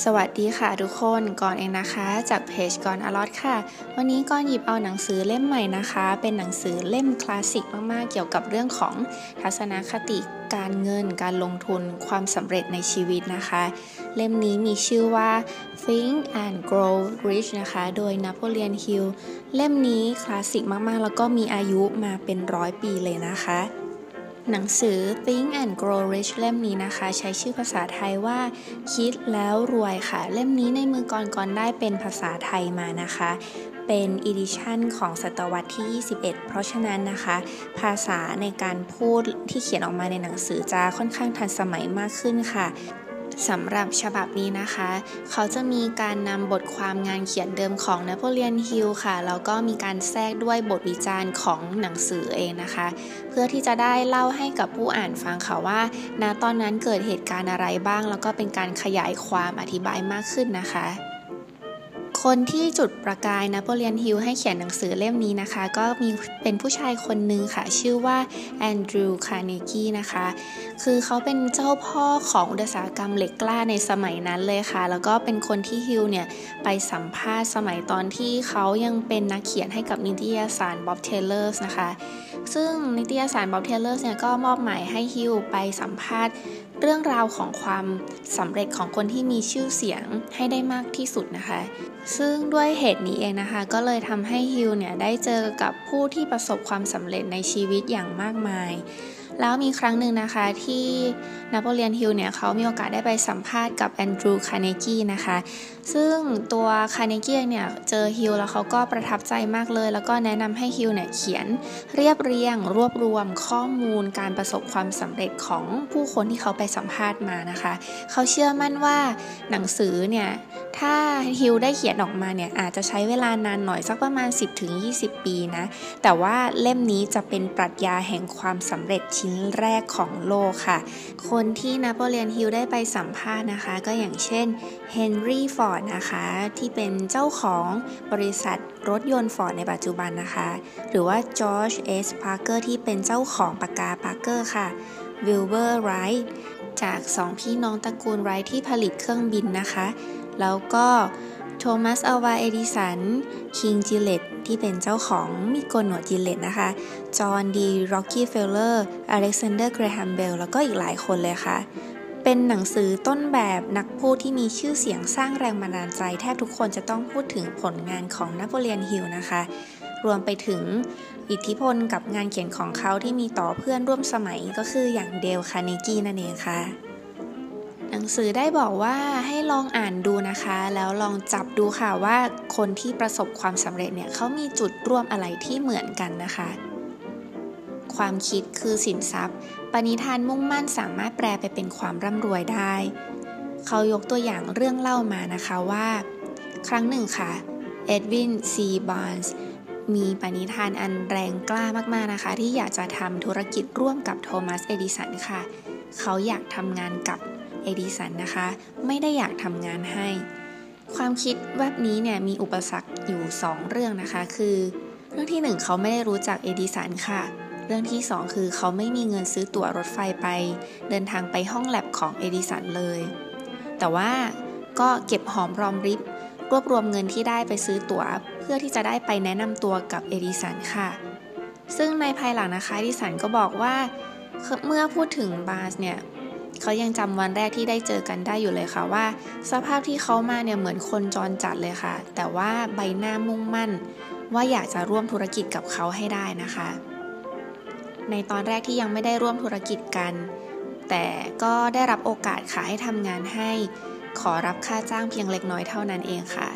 สวัสดีค่ะทุกคนก่อนเองนะคะ จากเพจก่อนอลอตค่ะ วันนี้ก่อนหยิบเอาหนังสือเล่มใหม่นะคะ เป็นหนังสือเล่มคลาสสิกมากๆ เกี่ยวกับเรื่องของทัศนคติการเงินการลงทุนความสำเร็จในชีวิตนะคะ เล่มนี้มีชื่อว่า Think and Grow Rich นะคะ โดยนโปเลียนฮิลเล่มนี้คลาสสิกมากๆ แล้วก็มีอายุมาเป็นร้อยปีเลยนะคะ หนังสือ Think and Grow Rich เล่มนี้นะคะ ใช้ชื่อภาษาไทยว่า คิดแล้วรวยค่ะ เล่มนี้ในมือกรก่อนได้เป็นภาษาไทยมานะคะ เป็น edition ของศตวรรษที่ 21 เพราะฉะนั้นนะคะ ภาษาในการพูดที่เขียนออกมาในหนังสือจะค่อนข้างทันสมัยมากขึ้นค่ะ สำหรับฉบับนี้นะคะ เขาจะมีการนำบทความงานเขียนเดิมของนโปเลียนฮิลค่ะ แล้วก็มีการแทรกด้วยบทวิจารณ์ของหนังสือเองนะคะ เพื่อที่จะได้เล่าให้กับผู้อ่านฟังค่ะว่า ณ ตอนนั้นเกิดเหตุการณ์อะไรบ้าง แล้วก็เป็นการขยายความอธิบายมากขึ้นนะคะ คนที่จุดประกายนโปเลียนฮิลให้เขียนหนังสือเล่มนี้นะคะ ก็มีเป็นผู้ชายคนหนึ่งค่ะ ชื่อว่าแอนดรูว์คาร์เนกีนะคะ คือเขาเป็นเจ้าพ่อของอุตสาหกรรมเหล็กกล้าในสมัยนั้นเลยค่ะ แล้วก็เป็นคนที่ฮิลเนี่ย ไปสัมภาษณ์สมัยตอนที่เขายังเป็นนักเขียนให้กับนิตยสาร Bob Taylor's นะคะซึ่งนิตยสาร Bob Taylor's เนี่ยก็มอบหมายให้ฮิลไปสัมภาษณ์ เรื่องราวของความสำเร็จของคนที่มีชื่อเสียงให้ได้มากที่สุดนะคะ ซึ่งด้วยเหตุนี้เองนะคะ ก็เลยทำให้ฮิลเนี่ยได้เจอกับผู้ที่ประสบความสำเร็จในชีวิตอย่างมากมาย แล้วมีครั้งหนึ่งนะคะที่ นโปเลียนฮิลเนี่ยเขามีโอกาสได้ไปสัมภาษณ์กับแอนดรูว์คาร์เนกี้นะคะ ซึ่งตัวคาร์เนกี้เนี่ยเจอฮิลแล้วเขาก็ประทับใจมากเลย แล้วก็แนะนำให้ฮิลเนี่ยเขียนเรียบเรียง รวบรวมข้อมูลการประสบความสำเร็จของผู้คนที่เขาไปสัมภาษณ์มานะคะ เขาเชื่อมั่นว่าหนังสือเนี่ยถ้าฮิลได้เขียนออกมาเนี่ยอาจจะใช้เวลานานหน่อยสักประมาณ 10-20 ปีนะ แต่ว่าเล่มนี้จะเป็นปรัชญาแห่งความสำเร็จชิ้นแรกของโลกค่ะ คนนที่นโปเลียนฮิลได้ไปสัมภาษณ์นะคะ ก็อย่างเช่นเฮนรี่ฟอร์ดนะคะที่เป็นเจ้าของบริษัทรถยนต์ฟอร์ดในปัจจุบันนะคะ หรือว่าจอร์จเอสพาร์เกอร์ที่เป็นเจ้าของปากกาพาร์เกอร์ค่ะวิลเบอร์ไรท์จากสองพี่น้องตระกูลไรท์ที่ผลิตเครื่องบินนะคะ แล้วก็ โทมัสอัลวาเอดิสัน คิงจิเลตที่เป็นเจ้าของมีดโกนหนวดจิเลตนะคะ จอห์นดีร็อกกี้เฟลเลอร์ อเล็กซานเดอร์เกรแฮมเบล แล้วก็อีกหลายคนเลยค่ะ เป็นหนังสือต้นแบบนักพูดที่มีชื่อเสียงสร้างแรงบันดาลใจ แทบทุกคนจะต้องพูดถึงผลงานของนโปเลียนฮิลนะคะ รวมไปถึงอิทธิพลกับงานเขียนของเขาที่มีต่อเพื่อนร่วมสมัยก็คืออย่างเดลคาเนกีนั่นเองค่ะ หนังสือได้บอกว่าให้ลองอ่านดูนะคะ แล้วลองจับดูค่ะว่าคนที่ประสบความสำเร็จเนี่ยเขามีจุดร่วมอะไรที่เหมือนกันนะคะ ความคิดคือสินทรัพย์ ปณิธานมุ่งมั่นสามารถแปลไปเป็นความร่ำรวยได้ เขายกตัวอย่างเรื่องเล่ามานะคะว่า ครั้งหนึ่งค่ะ เอ็ดวินซีบาร์นส์มีปณิธานอันแรงกล้ามากๆนะคะ ที่อยากจะทำธุรกิจร่วมกับโทมัส เอดิสันค่ะ เขาอยากทำงานกับ เอดิสันนะคะ ไม่ได้อยากทำงานให้ ความคิดแวบนี้เนี่ยมีอุปสรรคอยู่ 2 เรื่องนะคะ คือ เรื่องที่ 1 เขาไม่ได้รู้จักเอดิสันค่ะ เรื่องที่ 2 คือเขาไม่มีเงินซื้อตั๋วรถไฟไป เดินทางไปห้องแล็บของเอดิสันเลย แต่ว่าก็เก็บหอมรอมริบรวบรวมเงินที่ได้ไปซื้อตั๋ว เพื่อที่จะได้ไปแนะนำตัวกับเอดิสันค่ะ ซึ่งในภายหลังนะคะเอดิสันก็บอกว่าเมื่อพูดถึงบาสเนี่ย เขายังจำวันแรกที่ได้เจอกันได้อยู่เลยค่ะว่า สภาพที่เขามาเนี่ยเหมือนคนจรจัดเลยค่ะ แต่ว่าใบหน้ามุ่งมั่น ว่าอยากจะร่วมธุรกิจกับเขาให้ได้นะคะ ในตอนแรกที่ยังไม่ได้ร่วมธุรกิจกัน แต่ก็ได้รับโอกาสค่ะให้ทำงานให้ ขอรับค่าจ้างเพียงเล็กน้อยเท่านั้นเองค่ะ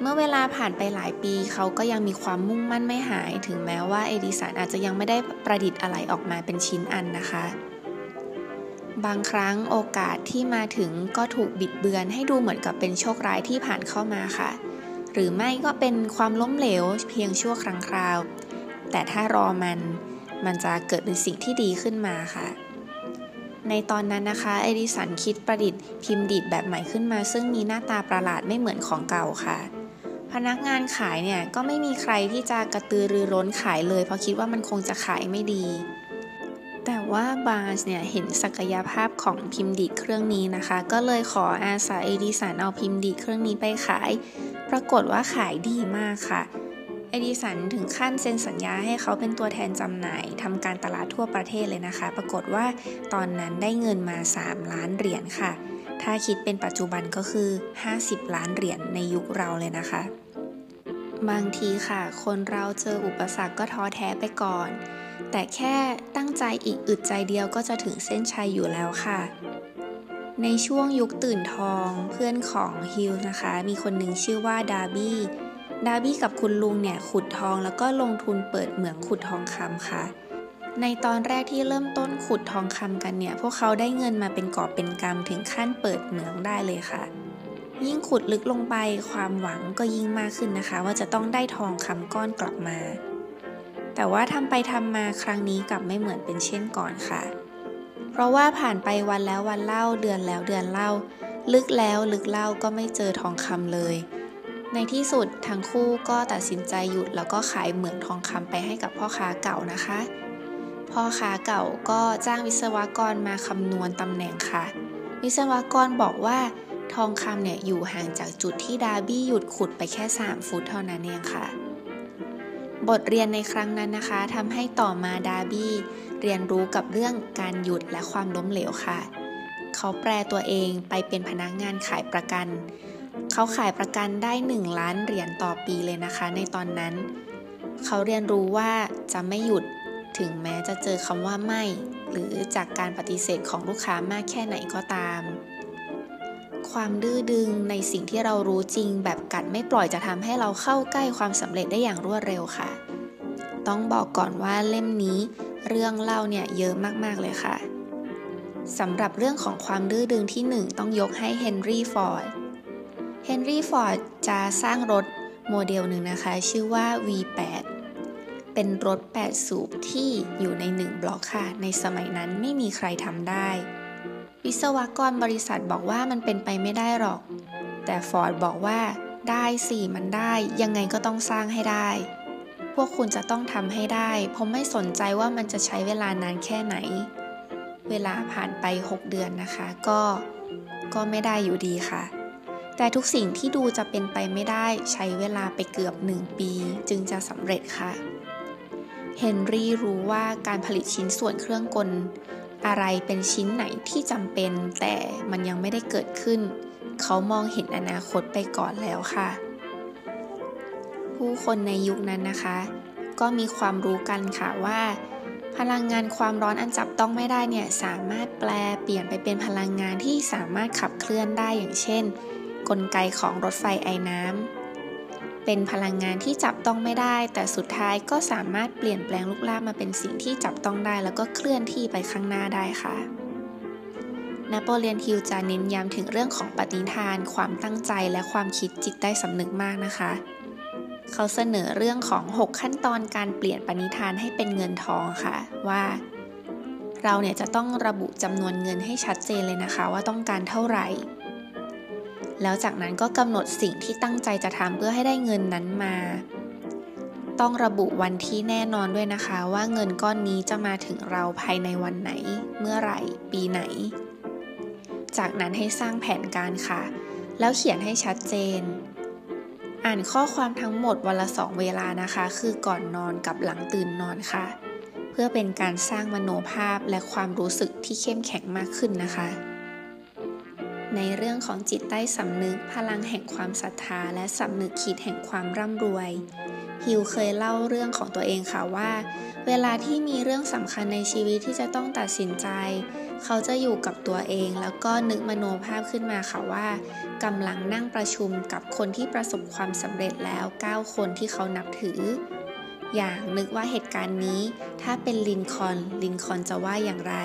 เมื่อเวลาผ่านไปหลายปีเขาก็ยังมีความมุ่งมั่นไม่หาย ถึงแม้ว่าเอดิสันอาจจะยังไม่ได้ประดิษฐ์อะไรออกมาเป็นชิ้นอันนะคะ บางครั้งโอกาสที่มาถึงก็ถูกบิดเบือนให้ดูเหมือนกับเป็นโชคร้ายที่ผ่านเข้ามาค่ะ หรือไม่ก็เป็นความล้มเหลวเพียงชั่วครั้งคราว แต่ถ้ารอมัน มันจะเกิดเป็นสิ่งที่ดีขึ้นมาค่ะ ในตอนนั้นนะคะเอดิสันคิดประดิษฐ์พิมพ์ดีดแบบใหม่ขึ้นมา ซึ่งมีหน้าตาประหลาดไม่เหมือนของเก่าค่ะพนักงานขายเนี่ยก็ไม่มีใครที่จะกระตือรือร้นขายเลย เพราะคิดว่ามันคงจะขายไม่ดี ว่าบาร์นส์เนี่ยเห็นศักยภาพของพิมพ์ดีดเครื่องนี้นะคะ ก็เลยขออาสาเอดิสันเอาพิมพ์ดีดเครื่องนี้ไปขาย ปรากฏว่าขายดีมากค่ะเอดิสันถึงขั้นเซ็นสัญญาให้เขาเป็นตัวแทนจำหน่ายทำการตลาดทั่วประเทศเลยนะคะ ปรากฏว่าตอนนั้นได้เงินมา 3 ล้านเหรียญค่ะ ถ้าคิดเป็นปัจจุบันก็คือ 50 ล้านเหรียญในยุคเราเลยนะคะ บางทีค่ะ คนเราเจออุปสรรคก็ท้อแท้ไปก่อน แต่แค่ตั้งใจอีกอึดใจเดียวก็จะถึงเส้นชัยอยู่แล้วค่ะ ในช่วงยุคตื่นทองเพื่อนของฮิลนะคะ มีคนหนึ่งชื่อว่าดาร์บี้ ดาร์บี้กับคุณลุงเนี่ยขุดทองแล้วก็ลงทุนเปิดเหมืองขุดทองคำค่ะ ในตอนแรกที่เริ่มต้นขุดทองคำกันเนี่ย พวกเขาได้เงินมาเป็นกอบเป็นกำถึงขั้นเปิดเหมืองได้เลยค่ะ ยิ่งขุดลึกลงไปความหวังก็ยิ่งมากขึ้นนะคะ ว่าจะต้องได้ทองคำก้อนกลับมา แต่ว่าทำไปทำมาครั้งนี้กลับไม่เหมือนเป็นเช่นก่อนค่ะ เพราะว่าผ่านไปวันแล้ววันเล่าเดือนแล้วเดือนเล่า ลึกแล้วลึกเล่าก็ไม่เจอทองคำเลย ในที่สุดทั้งคู่ก็ตัดสินใจหยุดแล้วก็ขายเหมืองทองคำไปให้กับพ่อค้าเก่านะคะ พ่อค้าเก่าก็จ้างวิศวกรมาคำนวณตำแหน่งค่ะ วิศวกรบอกว่า ทองคำเนี่ยอยู่ห่างจากจุดที่ดาร์บี้หยุดขุดไปแค่ 3 ฟุตเท่านั้นเองค่ะ บทเรียนในครั้งนั้นนะคะทำให้ต่อมาดาร์บี้เรียนรู้กับเรื่องการหยุดและความล้มเหลวค่ะ เขาแปลตัวเองไปเป็นพนักงงานขายประกัน เขาขายประกันได้ 1 ล้านเหรียญต่อปีเลยนะคะ ในตอนนั้น เขาเรียนรู้ว่าจะไม่หยุดถึงแม้จะเจอคำว่าไม่ หรือจากการปฏิเสธของลูกค้ามากแค่ไหนก็ตาม ความดื้อดึงในสิ่งที่เรารู้จริง แบบกัดไม่ปล่อยจะทำให้เราเข้าใกล้ความสำเร็จได้อย่างรวดเร็วค่ะ ต้องบอกก่อนว่าเล่มนี้เรื่องเล่าเนี่ยเยอะมากๆเลยค่ะสำหรับเรื่องของความดื้อดึงที่ 1 ต้องยกให้เฮนรี่ฟอร์ดเฮนรี่ฟอร์ดจะสร้างรถโมเดลหนึ่งนะคะ ชื่อว่า V8 เป็นรถ 8 สูบที่อยู่ใน 1 บล็อกค่ะ ในสมัยนั้นไม่มีใครทำได้ วิศวกรบริษัทบอกว่ามันเป็นไปไม่ได้หรอก แต่ฟอร์ดบอกว่า ได้สิมันได้ยังไงก็ต้องสร้างให้ได้ พวกคุณจะต้องทำให้ได้ ผมไม่สนใจว่ามันจะใช้เวลานานแค่ไหน เวลาผ่านไป 6 เดือนนะคะ ก็ ก็ไม่ได้อยู่ดีค่ะ แต่ทุกสิ่งที่ดูจะเป็นไปไม่ได้ใช้เวลาไปเกือบหนึ่งปี จึงจะสำเร็จค่ะเฮนรี่รู้ว่าการผลิตชิ้นส่วนเครื่องกล อะไรเป็นชิ้นไหนที่จำเป็น แต่มันยังไม่ได้เกิดขึ้น เขามองเห็นอนาคตไปก่อนแล้วค่ะ ผู้คนในยุคนั้นนะคะ ก็มีความรู้กันค่ะว่า พลังงานความร้อนอันจับต้องไม่ได้เนี่ยสามารถแปลเปลี่ยนไปเป็นพลังงานที่สามารถขับเคลื่อนได้อย่างเช่น กลไกของรถไฟไอ้น้ำ เป็นพลังงานที่จับต้องไม่ได้ แต่สุดท้ายก็สามารถเปลี่ยนแปลงลูกล่ามาเป็นสิ่งที่จับต้องได้ แล้วก็เคลื่อนที่ไปข้างหน้าได้ค่ะ นโปเลียนฮิลจะเน้นย้ำถึงเรื่องของปฏิทาน ความตั้งใจและความคิดจิตใต้สำนึกมากนะคะ เขาเสนอเรื่องของ 6 ขั้นตอนการเปลี่ยนปณิธานให้เป็นเงินทองค่ะว่าเราเนี่ยจะต้องระบุจำนวนเงินให้ชัดเจนเลยนะคะ ว่าต้องการเท่าไหร่ แล้วจากนั้นก็กำหนดสิ่งที่ตั้งใจจะทำเพื่อให้ได้เงินนั้นมา ต้องระบุวันที่แน่นอนด้วยนะคะ ว่าเงินก้อนนี้จะมาถึงเราภายในวันไหน เมื่อไหร่ ปีไหน จากนั้นให้สร้างแผนการค่ะ แล้วเขียนให้ชัดเจน อ่านข้อความทั้งหมดวันละสองเวลานะคะ คือก่อนนอนกับหลังตื่นนอนค่ะ เพื่อเป็นการสร้างมโนภาพและความรู้สึกที่เข้มแข็งมากขึ้นนะคะ ในเรื่องของจิตใต้สำนึกพลังแห่งความศรัทธา และสำนึกคิดแห่งความร่ำรวย ฮิวเคยเล่าเรื่องของตัวเองค่ะว่า เวลาที่มีเรื่องสำคัญในชีวิตที่จะต้องตัดสินใจ เขาจะอยู่กับตัวเอง แล้วก็นึกมโนภาพขึ้นมาค่ะว่ากำลังนั่งประชุมกับคนที่ประสบความสำเร็จแล้ว 9 คนที่เขานับถือ อย่างนึกว่าเหตุการณ์นี้ ถ้าเป็นลินคอนลินคอนจะว่าอย่างไร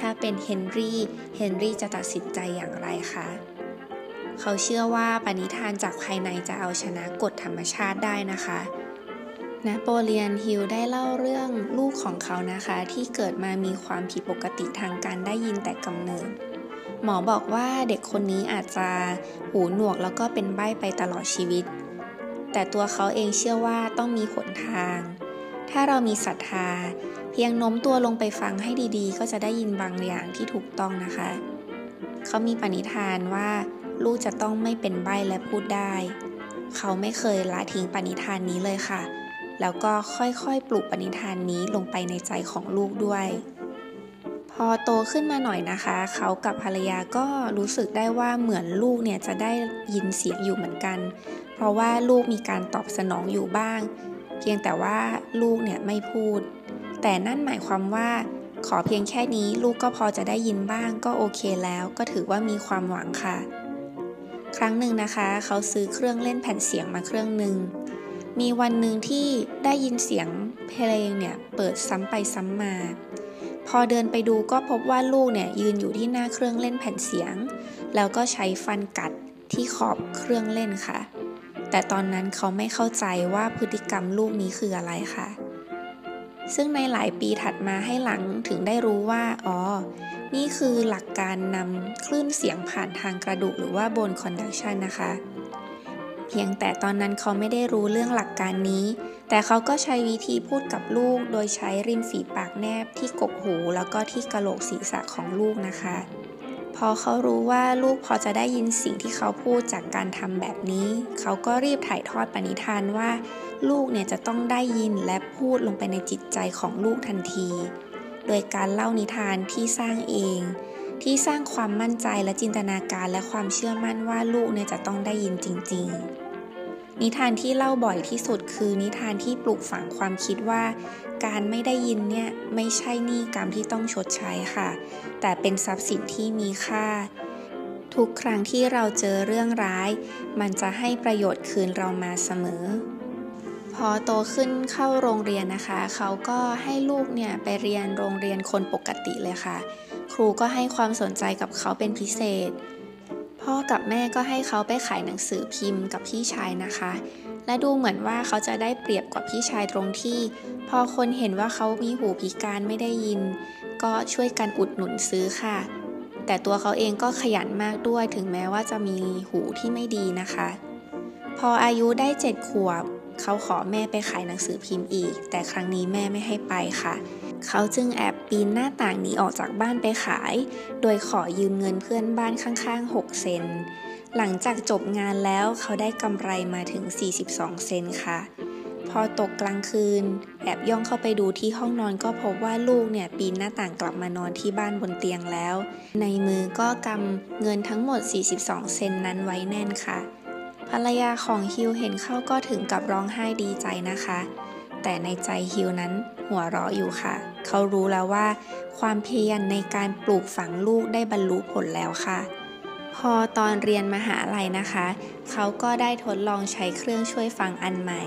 ถ้าเป็นเฮนรี่ เฮนรี่จะตัดสินใจอย่างไรคะ เขาเชื่อว่าปณิธานจากภายในจะเอาชนะกฎธรรมชาติได้นะคะนโปเลียนฮิลได้เล่าเรื่องลูกของเขานะคะ ที่เกิดมามีความผิดปกติทางการได้ยินแต่กำเนิด หมอบอกว่าเด็กคนนี้อาจจะหูหนวกแล้วก็เป็นใบ้ไปตลอดชีวิต แต่ตัวเขาเองเชื่อว่าต้องมีหนทาง ถ้าเรามีศรัทธา พียงโน้มตัวลงไปฟังให้ดีๆ ก็จะได้ยินบางอย่างที่ถูกต้องนะคะ เขามีปณิธานว่าลูกจะต้องไม่เป็นใบ้และพูดได้ เขาไม่เคยละทิ้งปณิธานนี้เลยค่ะ แล้วก็ค่อยๆ ปลูกปณิธานนี้ลงไปในใจของลูกด้วย พอโตขึ้นมาหน่อยนะคะ เขากับภรรยาก็รู้สึกได้ว่าเหมือนลูกเนี่ยจะได้ยินเสียงอยู่เหมือนกัน เพราะว่าลูกมีการตอบสนองอยู่บ้าง เพียงแต่ว่าลูกเนี่ยไม่พูด แต่นั่นหมายความว่า ขอเพียงแค่นี้ลูกก็พอจะได้ยินบ้างก็โอเคแล้ว ก็ถือว่ามีความหวังค่ะ ครั้งหนึ่งนะคะ เขาซื้อเครื่องเล่นแผ่นเสียงมาเครื่องหนึ่งมีวันหนึ่งที่ได้ยินเสียงเพลงเนี่ยเปิดซ้ำไปซ้ำมา พอเดินไปดูก็พบว่าลูกเนี่ยยืนอยู่ที่หน้าเครื่องเล่นแผ่นเสียง แล้วก็ใช้ฟันกัดที่ขอบเครื่องเล่นค่ะ แต่ตอนนั้นเขาไม่เข้าใจว่าพฤติกรรมลูกนี้คืออะไรค่ะ ซึ่งในหลายปีถัดมาให้หลังถึงได้รู้ว่า อ๋อ นี่คือหลักการนำคลื่นเสียงผ่านทางกระดูกหรือว่า bone conduction นะคะ เพียงแต่ตอนนั้นเขาไม่ได้รู้เรื่องหลักการนี้ แต่เขาก็ใช้วิธีพูดกับลูก โดยใช้ริมฝีปากแนบที่กกหู แล้วก็ที่กระโหลกศีรษะของลูกนะคะ พอเขารู้ว่าลูกพอจะได้ยินสิ่งที่เขาพูดจากการทำแบบนี้ เขาก็รีบถ่ายทอดปณิธานว่า ลูกเนี่ยจะต้องได้ยินและพูดลงไปในจิตใจของลูกทันที โดยการเล่านิทานที่สร้างเอง ที่สร้างความมั่นใจและจินตนาการและความเชื่อมั่นว่าลูกเนี่ยจะต้องได้ยินจริง ๆ นิทานที่เล่าบ่อยที่สุดคือนิทานที่ปลูกฝังความคิดว่า การไม่ได้ยินเนี่ยไม่ใช่หนี้กรรมที่ต้องชดใช้ค่ะ แต่เป็นทรัพย์สินที่มีค่า ทุกครั้งที่เราเจอเรื่องร้าย มันจะให้ประโยชน์คืนเรามาเสมอ พอโตขึ้นเข้าโรงเรียนนะคะ เขาก็ให้ลูกเนี่ยไปเรียนโรงเรียนคนปกติเลยค่ะ ครูก็ให้ความสนใจกับเขาเป็นพิเศษ พ่อกับแม่ก็ให้เขาไปขายหนังสือพิมพ์กับพี่ชายนะคะ และดูเหมือนว่าเขาจะได้เปรียบกว่าพี่ชายตรงที่ พอคนเห็นว่าเขามีหูพิการไม่ได้ยิน ก็ช่วยกันอุดหนุนซื้อค่ะ แต่ตัวเขาเองก็ขยันมากด้วยถึงแม้ว่าจะมีหูที่ไม่ดีนะคะ พออายุได้เจ็ดขวบ เขาขอแม่ไปขายหนังสือพิมพ์อีก แต่ครั้งนี้แม่ไม่ให้ไปค่ะเเขาจึงแอบปีนหน้าต่างหนีออกจากบ้านไปขาย โดยขอยืมเงินเพื่อนบ้านข้างๆ 6 เซน หลังจากจบงานแล้วเขาได้กำไรมาถึง 42 เซนค่ะ พอตกกลางคืน แอบย่องเข้าไปดูที่ห้องนอนก็พบว่าลูกเนี่ยปีนหน้าต่างกลับมานอนที่บ้านบนเตียงแล้ว ในมือก็กำเงินทั้งหมด 42 เซนนั้นไว้แน่นค่ะ ภรรยาของฮิวเห็นเข้าก็ถึงกับร้องไห้ดีใจนะคะแต่ในใจฮิวนั้นหัวเราะอยู่ค่ะ เขารู้แล้วว่า ความเพียรในการปลูกฝังลูกได้บรรลุผลแล้วค่ะ พอตอนเรียนมหาลัยนะคะ เขาก็ได้ทดลองใช้เครื่องช่วยฟังอันใหม่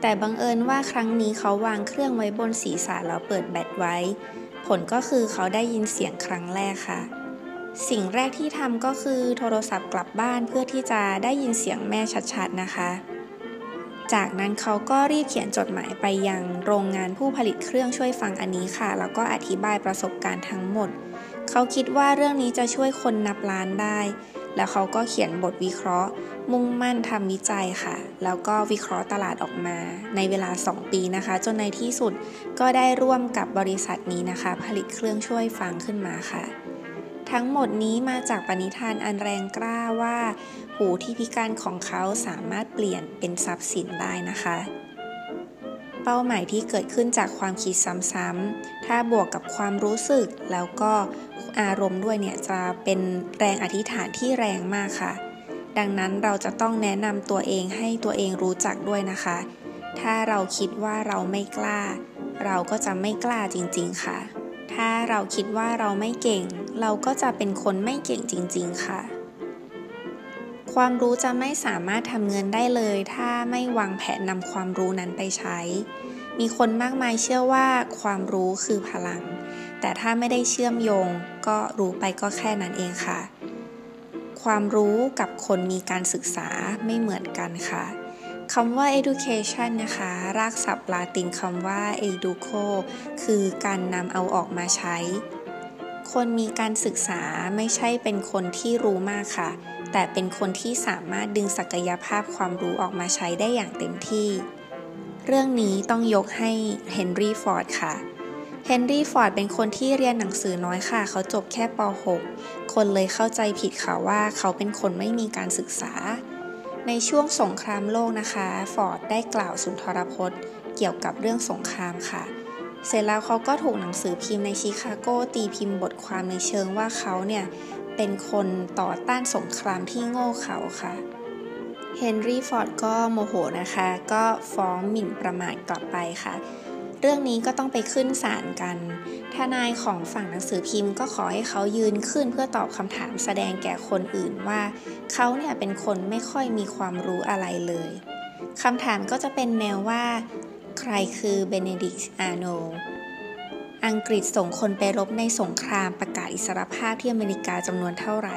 แต่บังเอิญว่าครั้งนี้เขาวางเครื่องไว้บนศีรษะแล้วเปิดแบตไว้ ผลก็คือเขาได้ยินเสียงครั้งแรกค่ะสิ่งแรกที่ทำก็คือโทรศัพท์กลับบ้านเพื่อที่จะได้ยินเสียงแม่ชัดๆนะคะ จากนั้นเขาก็รีบเขียนจดหมายไปยังโรงงานผู้ผลิตเครื่องช่วยฟังอันนี้ค่ะ แล้วก็อธิบายประสบการณ์ทั้งหมด เขาคิดว่าเรื่องนี้จะช่วยคนนับล้านได้ แล้วเขาก็เขียนบทวิเคราะห์ มุ่งมั่นทำวิจัยค่ะ แล้วก็วิเคราะห์ตลาดออกมา ในเวลา 2 ปีนะคะ จนในที่สุดก็ได้ร่วมกับบริษัทนี้นะคะ ผลิตเครื่องช่วยฟังขึ้นมาค่ะ ทั้งหมดนี้มาจากปณิธานอันแรงกล้าว่า หูที่พิการของเขาสามารถเปลี่ยนเป็นทรัพย์สินได้นะคะ เป้าหมายที่เกิดขึ้นจากความคิดซ้ำๆ ถ้าบวกกับความรู้สึกแล้วก็อารมณ์ด้วยเนี่ยจะเป็นแรงอธิษฐานที่แรงมากค่ะ ดังนั้นเราจะต้องแนะนำตัวเองให้ตัวเองรู้จักด้วยนะคะ ถ้าเราคิดว่าเราไม่กล้า เราก็จะไม่กล้าจริงๆค่ะ ถ้าเราคิดว่าเราไม่เก่ง เราก็จะเป็นคนไม่เก่งจริง ๆ ค่ะ ความรู้จะไม่สามารถทำเงินได้เลย ถ้าไม่วางแผนนำความรู้นั้นไปใช้ มีคนมากมายเชื่อว่าความรู้คือพลัง แต่ถ้าไม่ได้เชื่อมโยง ก็รู้ไปก็แค่นั้นเองค่ะ ความรู้กับคนมีการศึกษาไม่เหมือนกันค่ะคำว่า education นะคะ รากศัพท์ลาตินคำว่า educo คือการนำเอาออกมาใช้ คนมีการศึกษาไม่ใช่เป็นคนที่รู้มากค่ะ แต่เป็นคนที่สามารถดึงศักยภาพความรู้ออกมาใช้ได้อย่างเต็มที่ เรื่องนี้ต้องยกให้เฮนรี่ฟอร์ดค่ะเฮนรี่ฟอร์ดเป็นคนที่เรียนหนังสือน้อยค่ะ เขาจบแค่ป .6 คนเลยเข้าใจผิดค่ะว่าเขาเป็นคนไม่มีการศึกษา ในช่วงสงครามโลกนะคะ ฟอร์ดได้กล่าวสุนทรพจน์ เกี่ยวกับเรื่องสงครามค่ะเสร็จแล้วเขาก็ถูกหนังสือพิมพ์ในชิคาโกตีพิมพ์บทความในเชิงว่าเขาเนี่ยเป็นคนต่อต้านสงครามที่โง่เขลาค่ะเฮนรี่ฟอร์ดก็โมโหนะคะ ก็ฟ้องหมิ่นประมาทกลับไปค่ะ เรื่องนี้ก็ต้องไปขึ้นศาลกันทนายของฝั่งหนังสือพิมพ์ก็ขอให้เขายืนขึ้นเพื่อตอบคำถามแสดงแก่คนอื่นว่า เขาเนี่ยเป็นคนไม่ค่อยมีความรู้อะไรเลยคำถามก็จะเป็นแนวว่า ใครคือเบเนดิกต์อาร์โนลด์ อังกฤษส่งคนไปรบในสงครามประกาศอิสรภาพที่อเมริกาจำนวนเท่าไหร่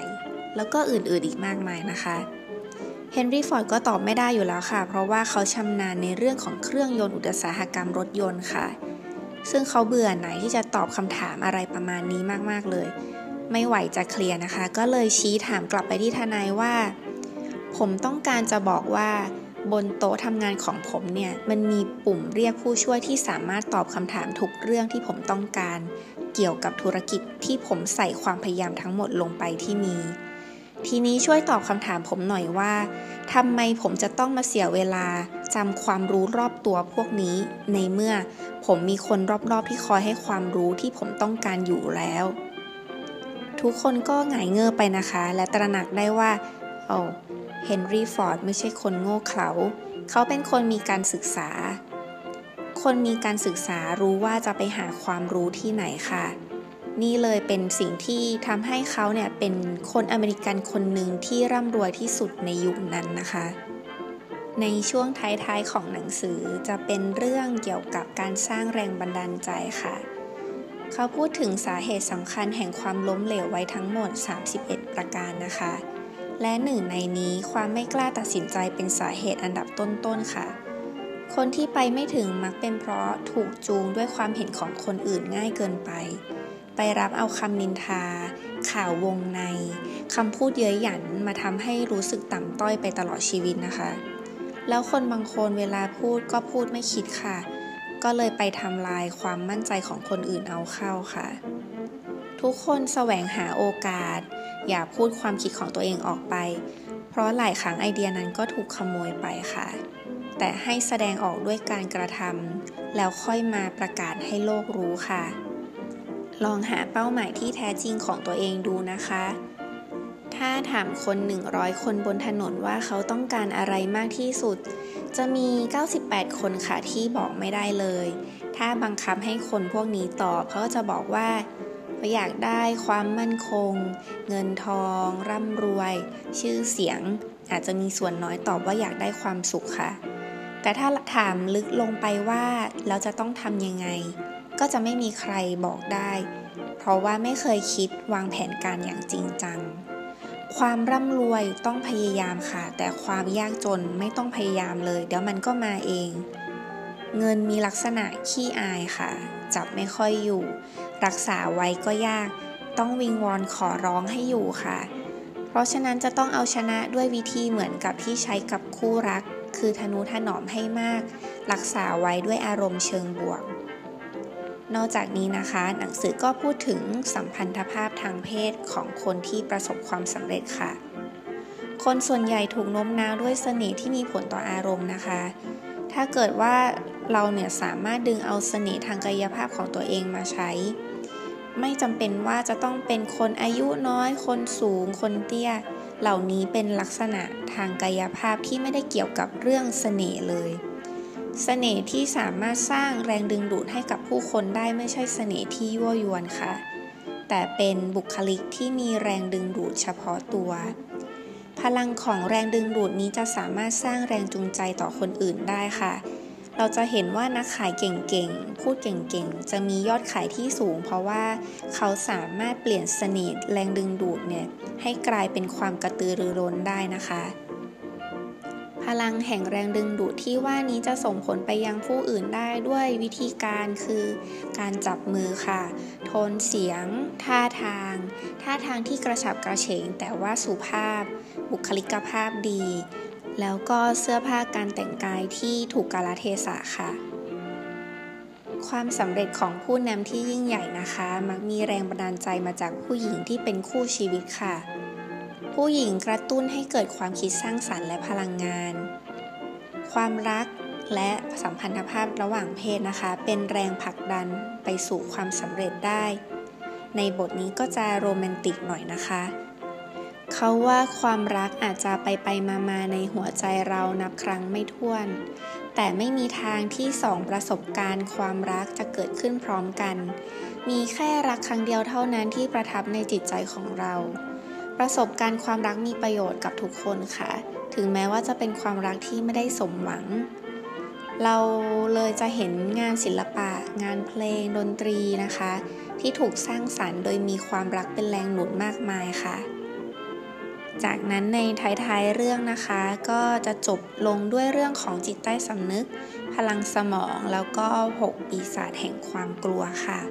แล้วก็อื่นๆอีกมากมายนะคะเฮนรี่ฟอร์ดก็ตอบไม่ได้อยู่แล้วค่ะ เพราะว่าเขาชำนาญในเรื่องของเครื่องยนต์อุตสาหกรรมรถยนต์ค่ะ ซึ่งเขาเบื่อไหนที่จะตอบคำถามอะไรประมาณนี้มากๆเลย ไม่ไหวจะเคลียร์นะคะ ก็เลยชี้ถามกลับไปที่ทนายว่า ผมต้องการจะบอกว่า บนโต๊ะทำงานของผมเนี่ย มันมีปุ่มเรียกผู้ช่วยที่สามารถตอบคำถามทุกเรื่องที่ผมต้องการ เกี่ยวกับธุรกิจที่ผมใส่ความพยายามทั้งหมดลงไปที่มี ทีนี้ช่วยตอบคำถามผมหน่อยว่าทำไมผมจะต้องมาเสียเวลาจำความรู้รอบตัวพวกนี้ ในเมื่อผมมีคนรอบๆที่คอยให้ความรู้ที่ผมต้องการอยู่แล้ว ทุกคนก็หงายเงือไปนะคะ และตระหนักได้ว่าโอ้ เฮนรี่ฟอร์ดไม่ใช่คนโง่เขลา เขาเป็นคนมีการศึกษา คนมีการศึกษารู้ว่าจะไปหาความรู้ที่ไหนค่ะ นี่เลยเป็นสิ่งที่ทำให้เขาเนี่ยเป็นคนอเมริกันคนหนึ่งที่ร่ำรวยที่สุดในยุคนั้นนะคะ ในช่วงท้ายๆของหนังสือจะเป็นเรื่องเกี่ยวกับการสร้างแรงบันดาลใจค่ะเขาพูดถึงสาเหตุสำคัญแห่งความล้มเหลวไว้ทั้งหมด 31 ประการนะคะ และหนึ่งในนี้ความไม่กล้าตัดสินใจเป็นสาเหตุอันดับต้นๆค่ะ คนที่ไปไม่ถึงมักเป็นเพราะถูกจูงด้วยความเห็นของคนอื่นง่ายเกินไป ไปรับเอาคำนินทา ข่าววงในคำพูดเย้ยหยันมาทำให้รู้สึกต่ำต้อยไปตลอดชีวิตนะคะ แล้วคนบางคนเวลาพูดก็พูดไม่คิดค่ะ ก็เลยไปทำลายความมั่นใจของคนอื่นเอาเข้าค่ะ ทุกคนแสวงหาโอกาส อย่าพูดความคิดของตัวเองออกไป เพราะหลายครั้งไอเดียนั้นก็ถูกขโมยไปค่ะ แต่ให้แสดงออกด้วยการกระทำแล้วค่อยมาประกาศให้โลกรู้ค่ะ ลองหาเป้าหมายที่แท้จริงของตัวเองดูนะคะ ถ้าถามคน 100 คนบนถนนว่าเขาต้องการอะไรมากที่สุด จะมี 98 คนค่ะที่บอกไม่ได้เลย ถ้าบังคับให้คนพวกนี้ตอบเขาก็จะบอกว่า เขาอยากได้ความมั่นคง เงินทอง ร่ำรวย ชื่อเสียง อาจจะมีส่วนน้อยตอบว่าอยากได้ความสุขค่ะ แต่ถ้าถามลึกลงไปว่าเราจะต้องทำยังไง ก็จะไม่มีใครบอกได้ เพราะว่าไม่เคยคิดวางแผนการอย่างจริงจัง ความร่ำรวยต้องพยายามค่ะ แต่ความยากจนไม่ต้องพยายามเลย เดี๋ยวมันก็มาเอง เงินมีลักษณะขี้อายค่ะ จับไม่ค่อยอยู่ รักษาไว้ก็ยาก ต้องวิงวอนขอร้องให้อยู่ค่ะ เพราะฉะนั้นจะต้องเอาชนะด้วยวิธีเหมือนกับที่ใช้กับคู่รัก คือทนุถนอมให้มาก รักษาไว้ด้วยอารมณ์เชิงบวก นอกจากนี้นะคะ หนังสือก็พูดถึงสัมพันธภาพทางเพศของคนที่ประสบความสำเร็จค่ะ คนส่วนใหญ่ถูกโน้มน้าวด้วยเสน่ห์ที่มีผลต่ออารมณ์นะคะถ้าเกิดว่า เราเนี่ยสามารถดึงเอาเสน่ห์ทางกายภาพของตัวเองมาใช้ ไม่จำเป็นว่าจะต้องเป็นคนอายุน้อย คนสูง คนเตี้ย เหล่านี้เป็นลักษณะทางกายภาพที่ไม่ได้เกี่ยวกับเรื่องเสน่ห์เลยเสน่ห์ที่สามารถสร้างแรงดึงดูดให้กับผู้คนได้ไม่ใช่เสน่ห์ที่ยั่วยวนค่ะ แต่เป็นบุคลิกที่มีแรงดึงดูดเฉพาะตัว พลังของแรงดึงดูดนี้จะสามารถสร้างแรงจูงใจต่อคนอื่นได้ค่ะ เราจะเห็นว่านักขายเก่งๆ พูดเก่งๆ จะมียอดขายที่สูง เพราะว่าเขาสามารถเปลี่ยนเสน่ห์แรงดึงดูดเนี่ยให้กลายเป็นความกระตือรือร้นได้นะคะ พลังแห่งแรงดึงดูดที่ว่านี้จะส่งผลไปยังผู้อื่นได้ด้วยวิธีการคือ การจับมือค่ะ โทนเสียง ท่าทาง ท่าทางที่กระฉับกระเฉงแต่ว่าสุภาพ บุคลิกภาพดี แล้วก็เสื้อผ้าการแต่งกายที่ถูกกาลเทศะค่ะ ความสำเร็จของผู้นำที่ยิ่งใหญ่นะคะ มักมีแรงบันดาลใจมาจากผู้หญิงที่เป็นคู่ชีวิตค่ะ ผู้หญิงกระตุ้นให้เกิดความคิดสร้างสรรค์และพลังงาน ความรักและสัมพันธภาพระหว่างเพศนะคะ เป็นแรงผลักดันไปสู่ความสำเร็จได้ ในบทนี้ก็จะโรแมนติกหน่อยนะคะ เขาว่าความรักอาจจะไปไปมามาในหัวใจเรานับครั้งไม่ถ้วน แต่ไม่มีทางที่สองประสบการณ์ความรักจะเกิดขึ้นพร้อมกัน มีแค่รักครั้งเดียวเท่านั้นที่ประทับในจิตใจของเรา ประสบการณ์ความรักมีประโยชน์กับทุกคนค่ะ ถึงแม้ว่าจะเป็นความรักที่ไม่ได้สมหวัง เราเลยจะเห็นงานศิลปะ งานเพลงดนตรีนะคะ ที่ถูกสร้างสารรค์โดยมีความรักเป็นแรงหนุนมากมายค่ะ จากนั้นในท้ายๆเรื่องนะคะ ก็จะจบลงด้วยเรื่องของจิตใต้สำนึก พลังสมองแล้วก็ 6 ปีศาจแห่งความกลัวค่ะ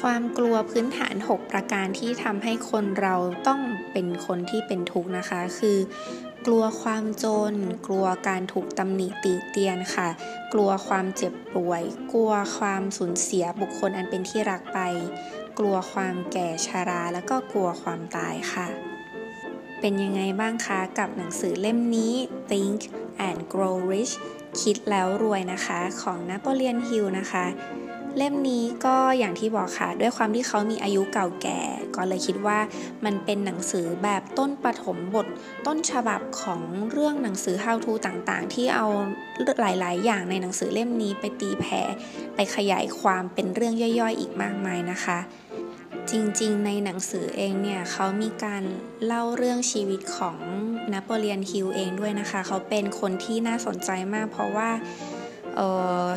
ความกลัวพื้นฐาน 6 ประการที่ทำให้คนเราต้องเป็นคนที่เป็นทุกข์นะคะ คือกลัวความจน กลัวการถูกตำหนิตีเตียนค่ะ กลัวความเจ็บป่วย กลัวความสูญเสียบุคคลอันเป็นที่รักไป กลัวความแก่ชาราแล้วก็กลัวความตายค่ะ เป็นยังไงบ้างคะกับหนังสือเล่มนี้ Think and Grow Rich คิดแล้วรวยนะคะ ของนโปเลียนฮิลนะคะ เล่มนี้ก็อย่างที่บอกค่ะ ด้วยความที่เขามีอายุเก่าแก่ ก็เลยคิดว่ามันเป็นหนังสือแบบต้นปฐมบท ต้นฉบับของเรื่องหนังสือ How to ต่างๆ ที่เอาหลายๆ อย่างในหนังสือเล่มนี้ไปตีแผ่ไปขยายความเป็นเรื่องย่อยๆ อีกมากมายนะคะ จริงๆ ในหนังสือเองเนี่ยเขามีการเล่าเรื่องชีวิตของนโปเลียนฮิลเองด้วยนะคะ เขาเป็นคนที่น่าสนใจมากเพราะว่า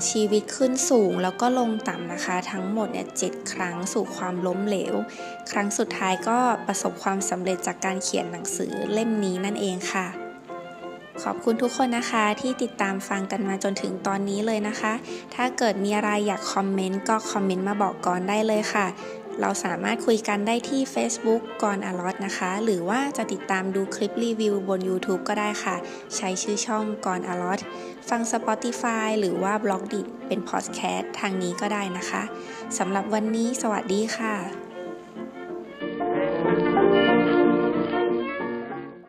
ชีวิตขึ้นสูงแล้วก็ลงต่ำนะคะ ทั้งหมดเนี่ยเจ็ดครั้งสู่ความล้มเหลว ครั้งสุดท้ายก็ประสบความสำเร็จจากการเขียนหนังสือเล่มนี้นั่นเองค่ะ ขอบคุณทุกคนนะคะที่ติดตามฟังกันมาจนถึงตอนนี้เลยนะคะ ถ้าเกิดมีอะไรอยากคอมเมนต์ก็คอมเมนต์มาบอกก่อนได้เลยค่ะ เราสามารถคุยกันได้ที่ Facebook ก่อนอลอตนะคะ หรือว่าจะติดตามดูคลิปรีวิวบน YouTube ก็ได้ค่ะ ใช้ชื่อช่องก่อนอลอต ฟัง Spotify หรือว่าบล็อกดิเป็นพอดแคสต์ทางนี้ก็ได้นะคะสำหรับวันนี้สวัสดีค่ะ